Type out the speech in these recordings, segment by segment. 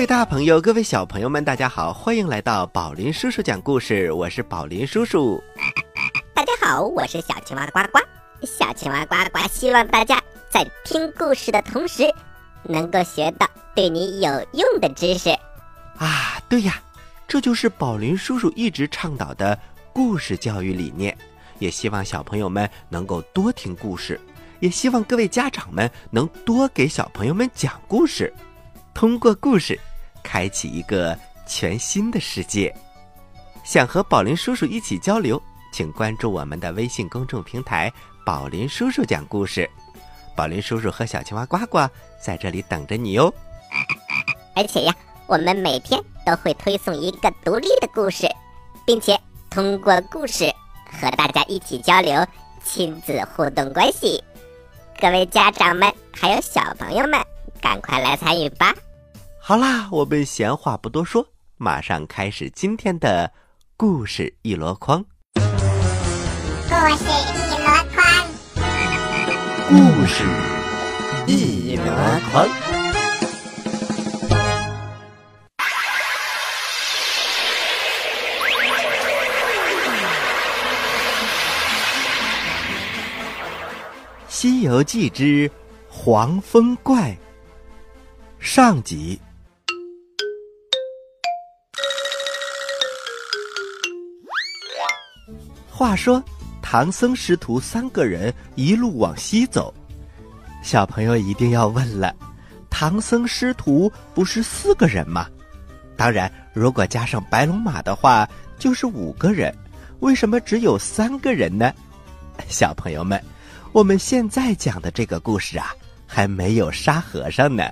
各位大朋友，各位小朋友们，大家好，欢迎来到宝林叔叔讲故事。我是宝林叔叔。大家好，我是小青蛙呱呱。小青蛙呱呱希望大家在听故事的同时，能够学到对你有用的知识。啊，对呀，这就是宝林叔叔一直倡导的故事教育理念。也希望小朋友们能够多听故事，也希望各位家长们能多给小朋友们讲故事，通过故事开启一个全新的世界。想和宝林叔叔一起交流，请关注我们的微信公众平台“宝林叔叔讲故事”。宝林叔叔和小青蛙呱呱在这里等着你哟。而且呀，我们每天都会推送一个独立的故事，并且通过故事。和大家一起交流亲子互动关系，各位家长们还有小朋友们，赶快来参与吧！好啦，我们闲话不多说，马上开始今天的故事一箩筐。故事一箩筐，故事一箩筐。《西游记之黄风怪》上集。话说，唐僧师徒三个人一路往西走，小朋友一定要问了：唐僧师徒不是四个人吗？当然，如果加上白龙马的话，就是五个人。为什么只有三个人呢？小朋友们。我们现在讲的这个故事啊，还没有沙和尚呢。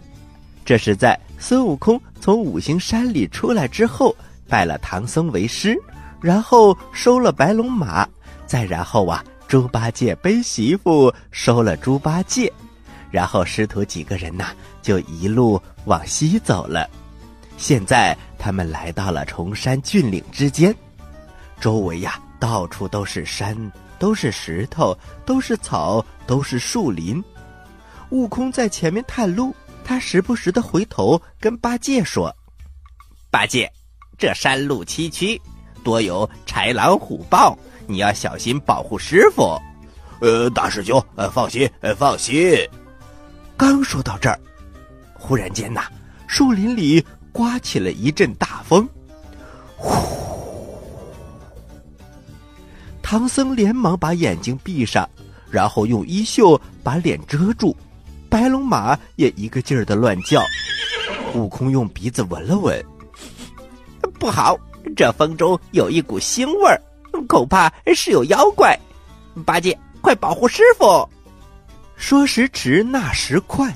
这是在孙悟空从五行山里出来之后，拜了唐僧为师，然后收了白龙马，再然后啊，猪八戒背媳妇收了猪八戒，然后师徒几个人呐，就一路往西走了。现在他们来到了崇山峻岭之间，周围呀，到处都是山。都是石头，都是草，都是树林。悟空在前面探路，他时不时的回头跟八戒说：“八戒，这山路崎岖，多有豺狼虎豹，你要小心保护师傅。”呃，大师兄，呃，放心，呃，放心。刚说到这儿，忽然间呐，树林里刮起了一阵大风，呼。唐僧连忙把眼睛闭上，然后用衣袖把脸遮住。白龙马也一个劲儿的乱叫。悟空用鼻子闻了闻，不好，这风中有一股腥味儿，恐怕是有妖怪。八戒，快保护师傅！说时迟，那时快，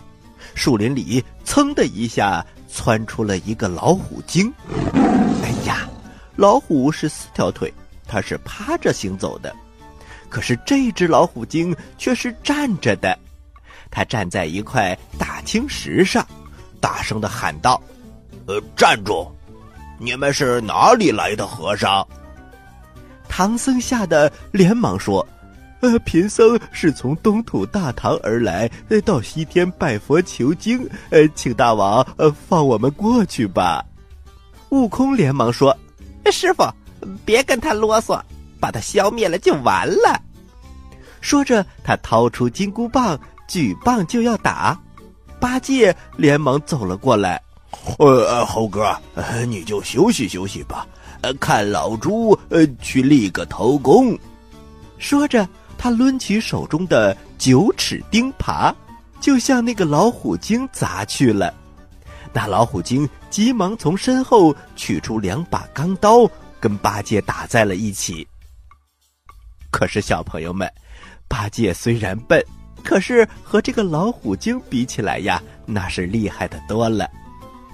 树林里噌的一下窜出了一个老虎精。哎呀，老虎是四条腿。它是趴着行走的，可是这只老虎精却是站着的。它站在一块大青石上，大声的喊道：“呃，站住！你们是哪里来的和尚？”唐僧吓得连忙说：“呃，贫僧是从东土大唐而来，到西天拜佛求经。呃，请大王呃放我们过去吧。”悟空连忙说：“师傅。”别跟他啰嗦，把他消灭了就完了。说着，他掏出金箍棒，举棒就要打。八戒连忙走了过来：“呃，猴哥，你就休息休息吧，呃，看老猪呃去立个头功。”说着，他抡起手中的九齿钉耙，就向那个老虎精砸去了。那老虎精急忙从身后取出两把钢刀。跟八戒打在了一起。可是小朋友们，八戒虽然笨，可是和这个老虎精比起来呀，那是厉害的多了。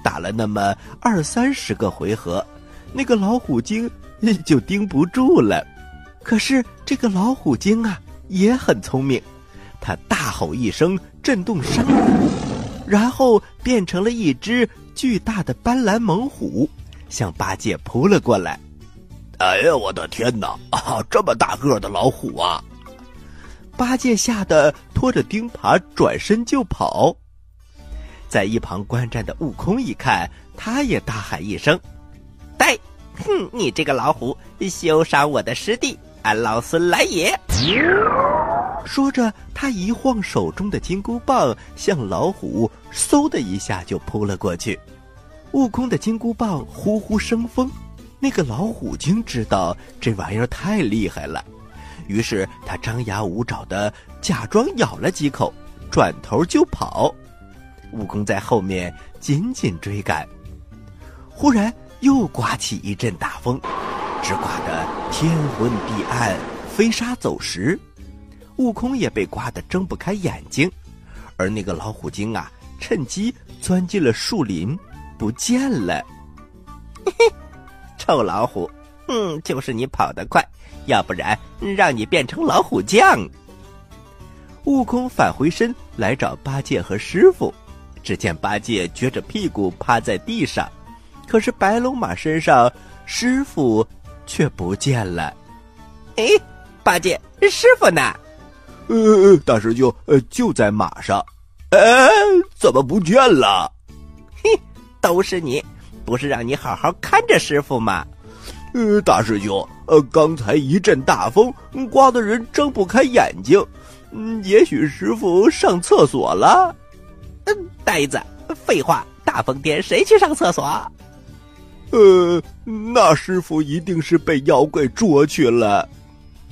打了那么二三十个回合，那个老虎精 就盯不住了。可是这个老虎精啊，也很聪明，他大吼一声，震动山谷，然后变成了一只巨大的斑斓猛虎，向八戒扑了过来。哎呀，我的天哪！啊，这么大个的老虎啊！八戒吓得拖着钉耙转身就跑。在一旁观战的悟空一看，他也大喊一声：“呆！哼，你这个老虎，休伤我的师弟，俺老孙来也！”说着，他一晃手中的金箍棒，向老虎嗖的一下就扑了过去。悟空的金箍棒呼呼生风，那个老虎精知道这玩意儿太厉害了，于是他张牙舞爪的假装咬了几口，转头就跑。悟空在后面紧紧追赶。忽然又刮起一阵大风，直刮得天昏地暗，飞沙走石。悟空也被刮得睁不开眼睛，而那个老虎精啊，趁机钻进了树林，不见了。嘿嘿，臭老虎，嗯，就是你跑得快，要不然让你变成老虎将。悟空返回身来找八戒和师傅，只见八戒撅着屁股趴在地上，可是白龙马身上师傅却不见了。哎，八戒，师傅呢？呃，大师兄，呃，就在马上。哎，怎么不见了？嘿，都是你，不是让你好好看着师傅吗？呃，大师兄，呃，刚才一阵大风，刮得人睁不开眼睛。嗯，也许师傅上厕所了。嗯，呆子，废话，大风天谁去上厕所？呃，那师傅一定是被妖怪捉去了。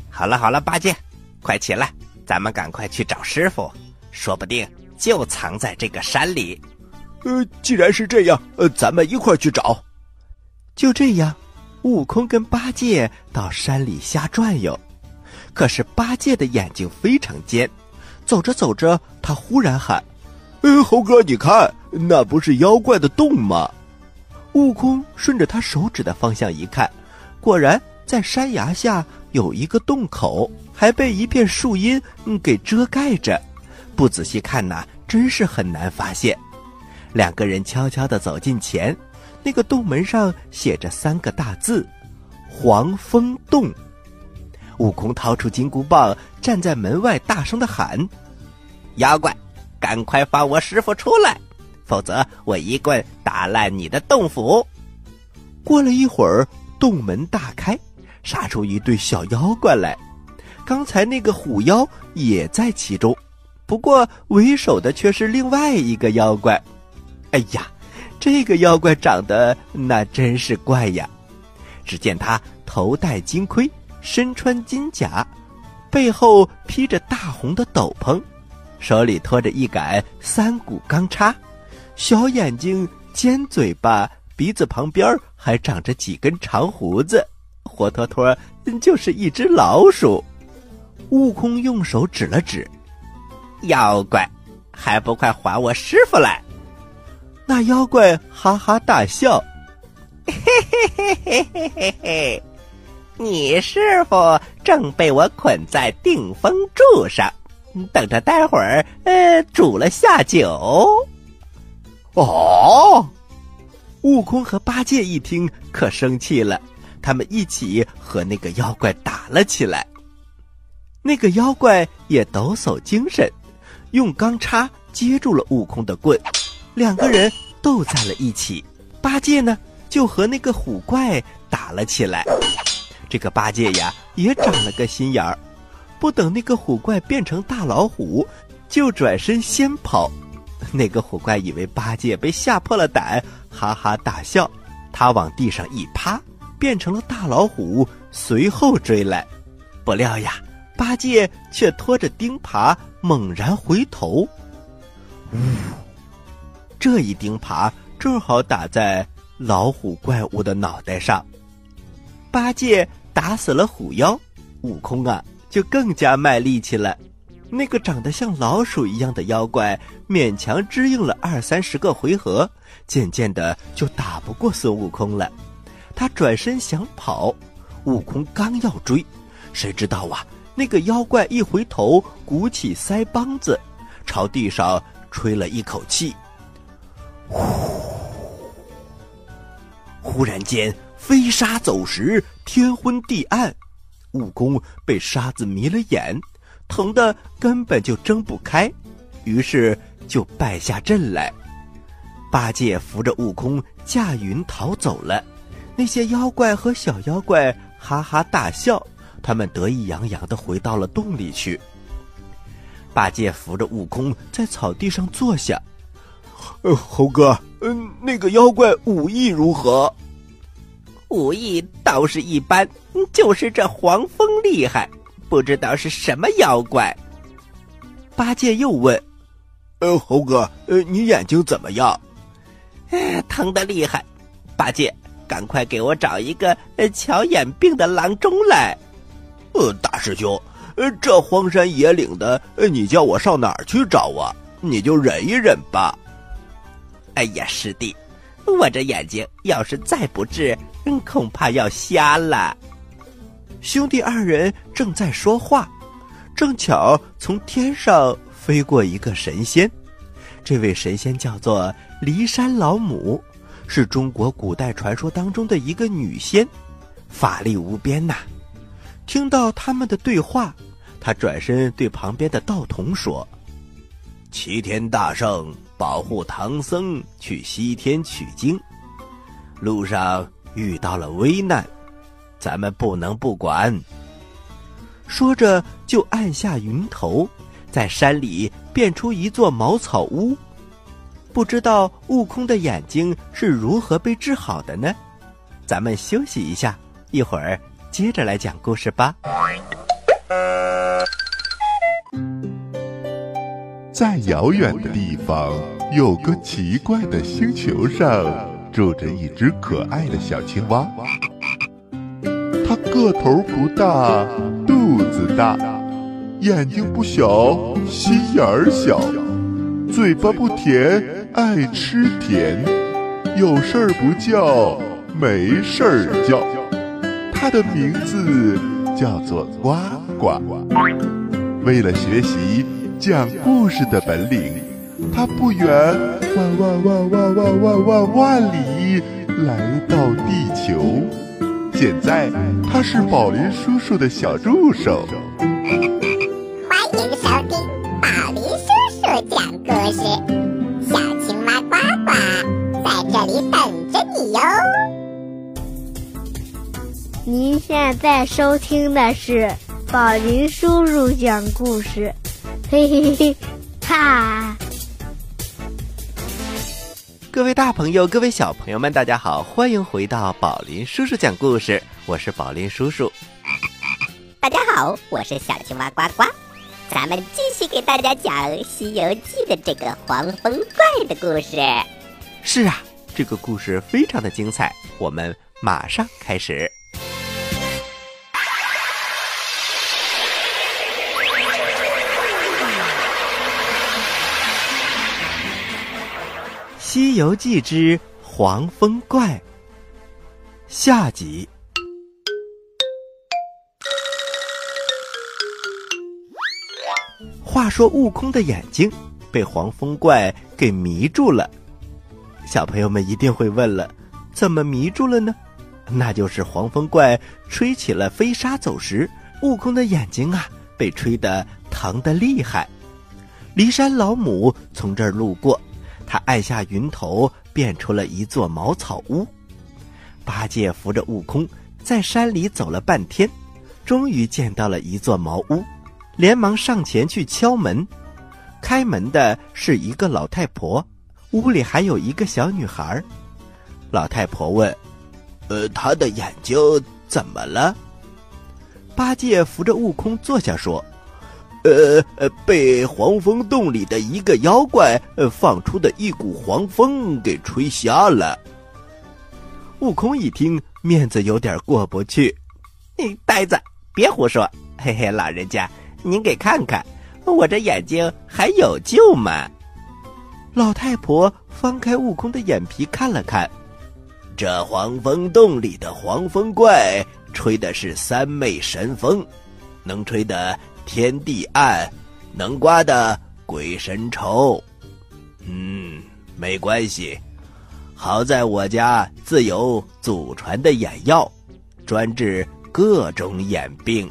好了好了，八戒，快起来。咱们赶快去找师傅，说不定就藏在这个山里。呃，既然是这样，呃，咱们一块去找。就这样，悟空跟八戒到山里瞎转悠。可是八戒的眼睛非常尖，走着走着，他忽然喊：“呃，猴哥，你看，那不是妖怪的洞吗？”悟空顺着他手指的方向一看，果然在山崖下有一个洞口。还被一片树荫给遮盖着，不仔细看呐，真是很难发现。两个人悄悄地走近前，那个洞门上写着三个大字：“黄风洞。”悟空掏出金箍棒，站在门外，大声地喊：“妖怪，赶快放我师傅出来，否则我一棍打烂你的洞府！”过了一会儿，洞门大开，杀出一对小妖怪来。刚才那个虎妖也在其中，不过为首的却是另外一个妖怪。哎呀，这个妖怪长得那真是怪呀！只见他头戴金盔，身穿金甲，背后披着大红的斗篷，手里托着一杆三股钢叉，小眼睛、尖嘴巴，鼻子旁边还长着几根长胡子，活脱脱就是一只老鼠。悟空用手指了指，妖怪，还不快还我师傅来！那妖怪哈哈大笑，嘿嘿嘿嘿嘿嘿嘿，你师傅正被我捆在定风柱上，等着待会儿呃煮了下酒。哦，悟空和八戒一听可生气了，他们一起和那个妖怪打了起来。那个妖怪也抖擞精神，用钢叉接住了悟空的棍，两个人斗在了一起。八戒呢，就和那个虎怪打了起来。这个八戒呀，也长了个心眼儿，不等那个虎怪变成大老虎，就转身先跑。那个虎怪以为八戒被吓破了胆，哈哈大笑。他往地上一趴，变成了大老虎，随后追来。不料呀。八戒却拖着钉耙猛然回头，呜！这一钉耙正好打在老虎怪物的脑袋上。八戒打死了虎妖，悟空啊就更加卖力气了。那个长得像老鼠一样的妖怪勉强支应了二三十个回合，渐渐的就打不过孙悟空了。他转身想跑，悟空刚要追，谁知道啊？那个妖怪一回头，鼓起腮帮子，朝地上吹了一口气。呼！忽然间，飞沙走石，天昏地暗，悟空被沙子迷了眼，疼得根本就睁不开，于是就败下阵来。八戒扶着悟空驾云逃走了，那些妖怪和小妖怪哈哈大笑，他们得意洋洋地回到了洞里去。八戒扶着悟空在草地上坐下，呃，猴哥，嗯，那个妖怪武艺如何？武艺倒是一般，就是这黄蜂厉害，不知道是什么妖怪。八戒又问：“呃，猴哥，呃，你眼睛怎么样？”“哎，疼得厉害。”八戒，赶快给我找一个瞧眼病的郎中来。呃，大师兄，呃，这荒山野岭的，你叫我上哪儿去找啊？你就忍一忍吧。哎呀，师弟。我这眼睛要是再不治，恐怕要瞎了。兄弟二人正在说话，正巧从天上飞过一个神仙。这位神仙叫做骊山老母，是中国古代传说当中的一个女仙，法力无边呐。听到他们的对话，他转身对旁边的道童说：“齐天大圣。”保护唐僧去西天取经，路上遇到了危难，咱们不能不管。说着，就按下云头，在山里变出一座茅草屋。不知道悟空的眼睛是如何被治好的呢？咱们休息一下，一会儿接着来讲故事吧。在遥远的地方，有个奇怪的星球上，住着一只可爱的小青蛙。它个头不大，肚子大，眼睛不小，心眼儿小，嘴巴不甜，爱吃甜，有事儿不叫，没事儿叫。它的名字叫做呱呱。为了学习。讲故事的本领，他不远万万万万万万万万里来到地球。现在他是宝林叔叔的小助手。欢迎收听宝林叔叔讲故事，小青蛙呱呱在这里等着你哟。您现在收听的是宝林叔叔讲故事。嘿嘿嘿，哈！各位大朋友，各位小朋友们，大家好，欢迎回到宝林叔叔讲故事。我是宝林叔叔。大家好，我是小青蛙呱呱。咱们继续给大家讲《西游记》的这个黄风怪的故事。是啊，这个故事非常的精彩，我们马上开始。《西游记之黄风怪》下集。话说，悟空的眼睛被黄风怪给迷住了。小朋友们一定会问了：怎么迷住了呢？那就是黄风怪吹起了飞沙走石，悟空的眼睛啊被吹得疼得厉害。骊山老母从这儿路过。他按下云头，变出了一座茅草屋。八戒扶着悟空在山里走了半天，终于见到了一座茅屋，连忙上前去敲门。开门的是一个老太婆，屋里还有一个小女孩。老太婆问：“呃，她的眼睛怎么了？”八戒扶着悟空坐下说。呃呃，被黄风洞里的一个妖怪放出的一股黄风给吹瞎了。悟空一听，面子有点过不去。你呆子，别胡说！嘿嘿，老人家，您给看看，我这眼睛还有救吗？老太婆翻开悟空的眼皮看了看，这黄风洞里的黄风怪吹的是三昧神风，能吹的。天地暗，能刮的鬼神愁。嗯，没关系，好在我家自有祖传的眼药，专治各种眼病。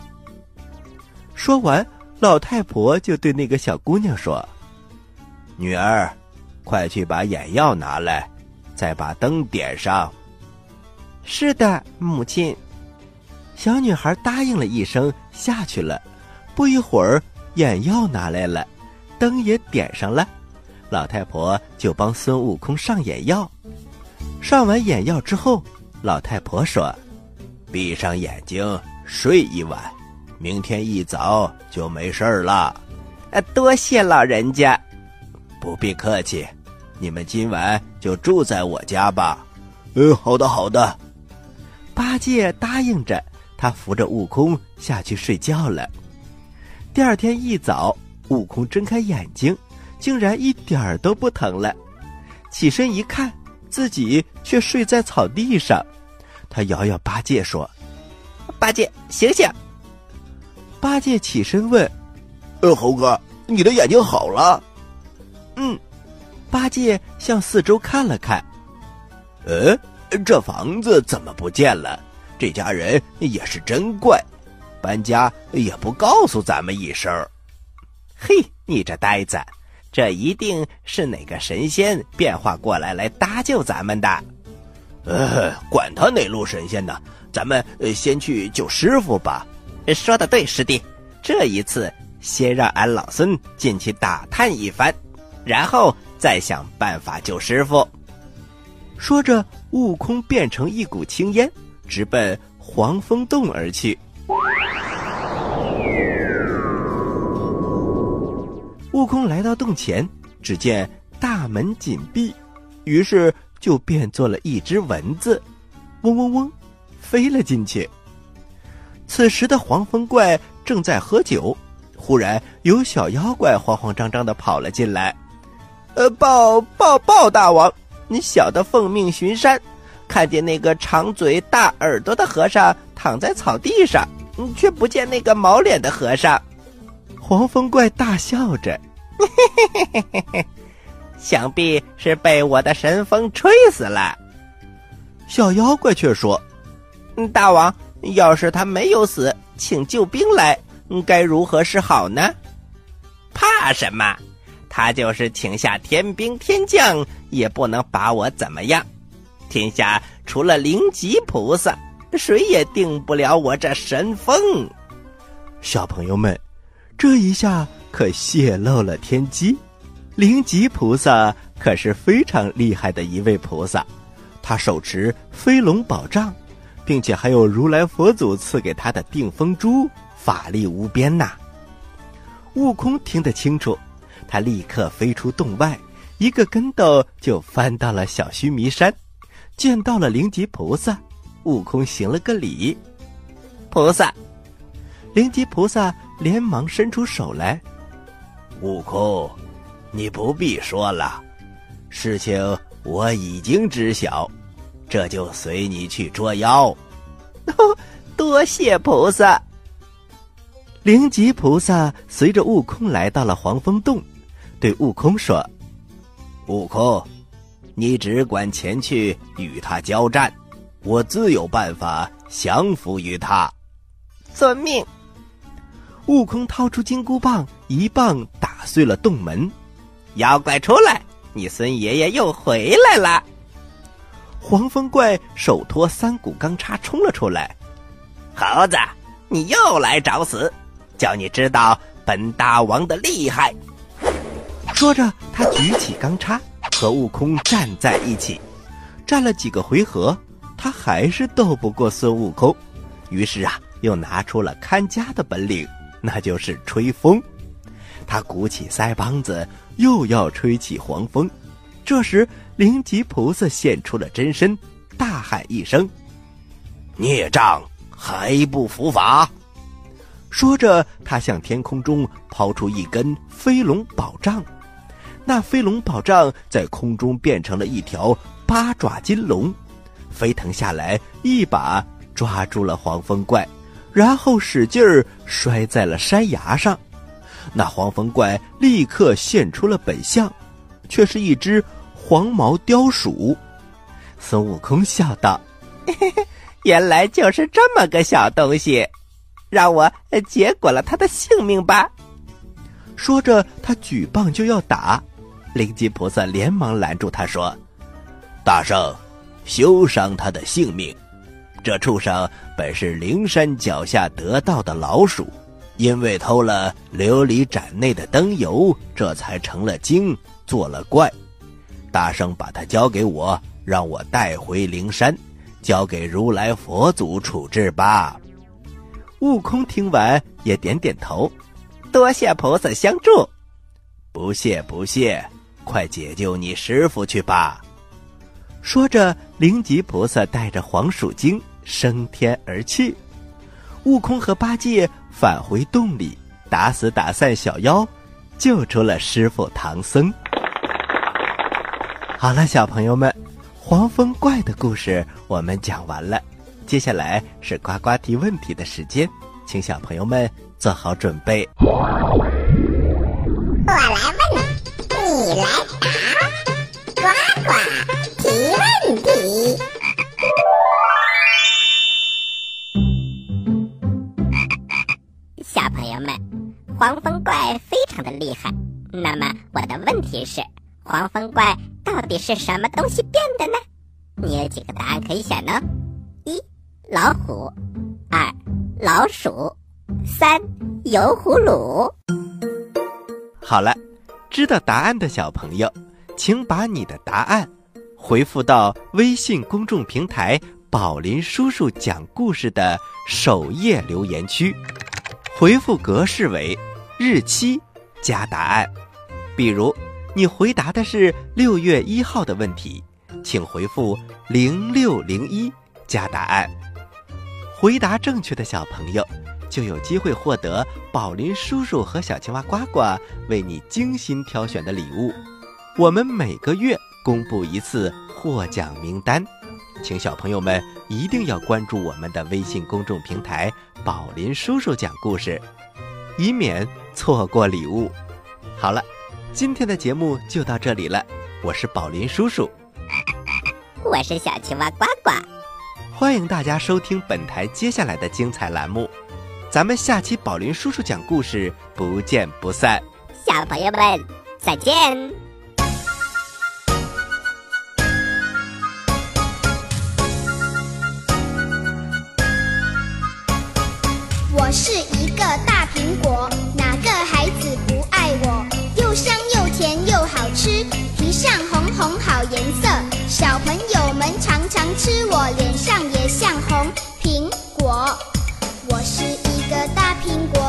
说完，老太婆就对那个小姑娘说：“女儿，快去把眼药拿来，再把灯点上。是的，母亲。小女孩答应了一声，下去了。不一会儿，眼药拿来了，灯也点上了。老太婆就帮孙悟空上眼药。上完眼药之后，老太婆说：“闭上眼睛睡一晚，明天一早就没事儿了。”啊，多谢老人家。不必客气，你们今晚就住在我家吧。嗯，好的，好的。八戒答应着，他扶着悟空下去睡觉了。第二天一早，悟空睁开眼睛，竟然一点儿都不疼了。起身一看，自己却睡在草地上。他摇摇八戒说：“八戒，醒醒！”八戒起身问：“呃，猴哥，你的眼睛好了？”嗯。八戒向四周看了看，呃。这房子怎么不见了？这家人也是真怪，搬家也不告诉咱们一声。嘿，你这呆子，这一定是哪个神仙变化过来来搭救咱们的。呃，管他哪路神仙呢，咱们先去救师傅吧。说的对，师弟，这一次先让俺老孙进去打探一番，然后再想办法救师傅。说着，悟空变成一股青烟，直奔黄风洞而去。悟空来到洞前，只见大门紧闭，于是就变作了一只蚊子，嗡嗡嗡，飞了进去。此时的黄风怪正在喝酒，忽然有小妖怪慌慌张张的跑了进来，呃，报报报，大王！你小的奉命巡山，看见那个长嘴大耳朵的和尚躺在草地上，却不见那个毛脸的和尚。黄风怪大笑着，想必是被我的神风吹死了。小妖怪却说：“大王，要是他没有死，请救兵来，该如何是好呢？怕什么？”他就是请下天兵天将，也不能把我怎么样。天下除了灵吉菩萨，谁也定不了我这神风。小朋友们，这一下可泄露了天机。灵吉菩萨可是非常厉害的一位菩萨，他手持飞龙宝杖，并且还有如来佛祖赐给他的定风珠，法力无边呐。悟空听得清楚。他立刻飞出洞外，一个跟斗就翻到了小须弥山，见到了灵吉菩萨。悟空行了个礼，菩萨。灵吉菩萨连忙伸出手来，悟空，你不必说了，事情我已经知晓，这就随你去捉妖。多谢菩萨。灵吉菩萨随着悟空来到了黄风洞。对悟空说：“悟空，你只管前去与他交战，我自有办法降服于他。”遵命。悟空掏出金箍棒，一棒打碎了洞门。妖怪出来！你孙爷爷又回来了。黄风怪手托三股钢叉冲了出来。猴子，你又来找死！叫你知道本大王的厉害。说着，他举起钢叉，和悟空站在一起，战了几个回合，他还是斗不过孙悟空。于是啊，又拿出了看家的本领，那就是吹风。他鼓起腮帮子，又要吹起黄风。这时，灵吉菩萨现出了真身，大喊一声：“孽障，还不伏法！”说着，他向天空中抛出一根飞龙宝杖。那飞龙宝杖在空中变成了一条八爪金龙，飞腾下来，一把抓住了黄风怪，然后使劲儿摔在了山崖上。那黄风怪立刻现出了本相，却是一只黄毛雕鼠。孙悟空笑道：“原来就是这么个小东西，让我结果了他的性命吧。”说着，他举棒就要打。灵吉菩萨连忙拦住他说：“大圣，休伤他的性命。这畜生本是灵山脚下得到的老鼠，因为偷了琉璃盏内的灯油，这才成了精，做了怪。大圣把它交给我，让我带回灵山，交给如来佛祖处置吧。”悟空听完也点点头：“多谢菩萨相助。”不谢不谢，快解救你师傅去吧！说着，灵吉菩萨带着黄鼠精升天而去。悟空和八戒返回洞里，打死打散小妖，救出了师傅唐僧。好了，小朋友们，黄风怪的故事我们讲完了，接下来是呱呱提问题的时间，请小朋友们做好准备。我来问，你来黄风怪非常的厉害。那么我的问题是，黄风怪到底是什么东西变的呢？你有几个答案可以选呢？一、老虎；二、老鼠；三、油葫芦。好了，知道答案的小朋友，请把你的答案回复到微信公众平台“宝林叔叔讲故事”的首页留言区，回复格式为日期加答案。比如，你回答的是六月一号的问题，请回复零六零一加答案。回答正确的小朋友。就有机会获得宝林叔叔和小青蛙呱呱为你精心挑选的礼物。我们每个月公布一次获奖名单，请小朋友们一定要关注我们的微信公众平台“宝林叔叔讲故事”，以免错过礼物。好了，今天的节目就到这里了。我是宝林叔叔，我是小青蛙呱呱，欢迎大家收听本台接下来的精彩栏目。咱们下期宝林叔叔讲故事，不见不散。小朋友们，再见。苹果，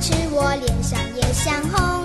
吃，我脸上也想红。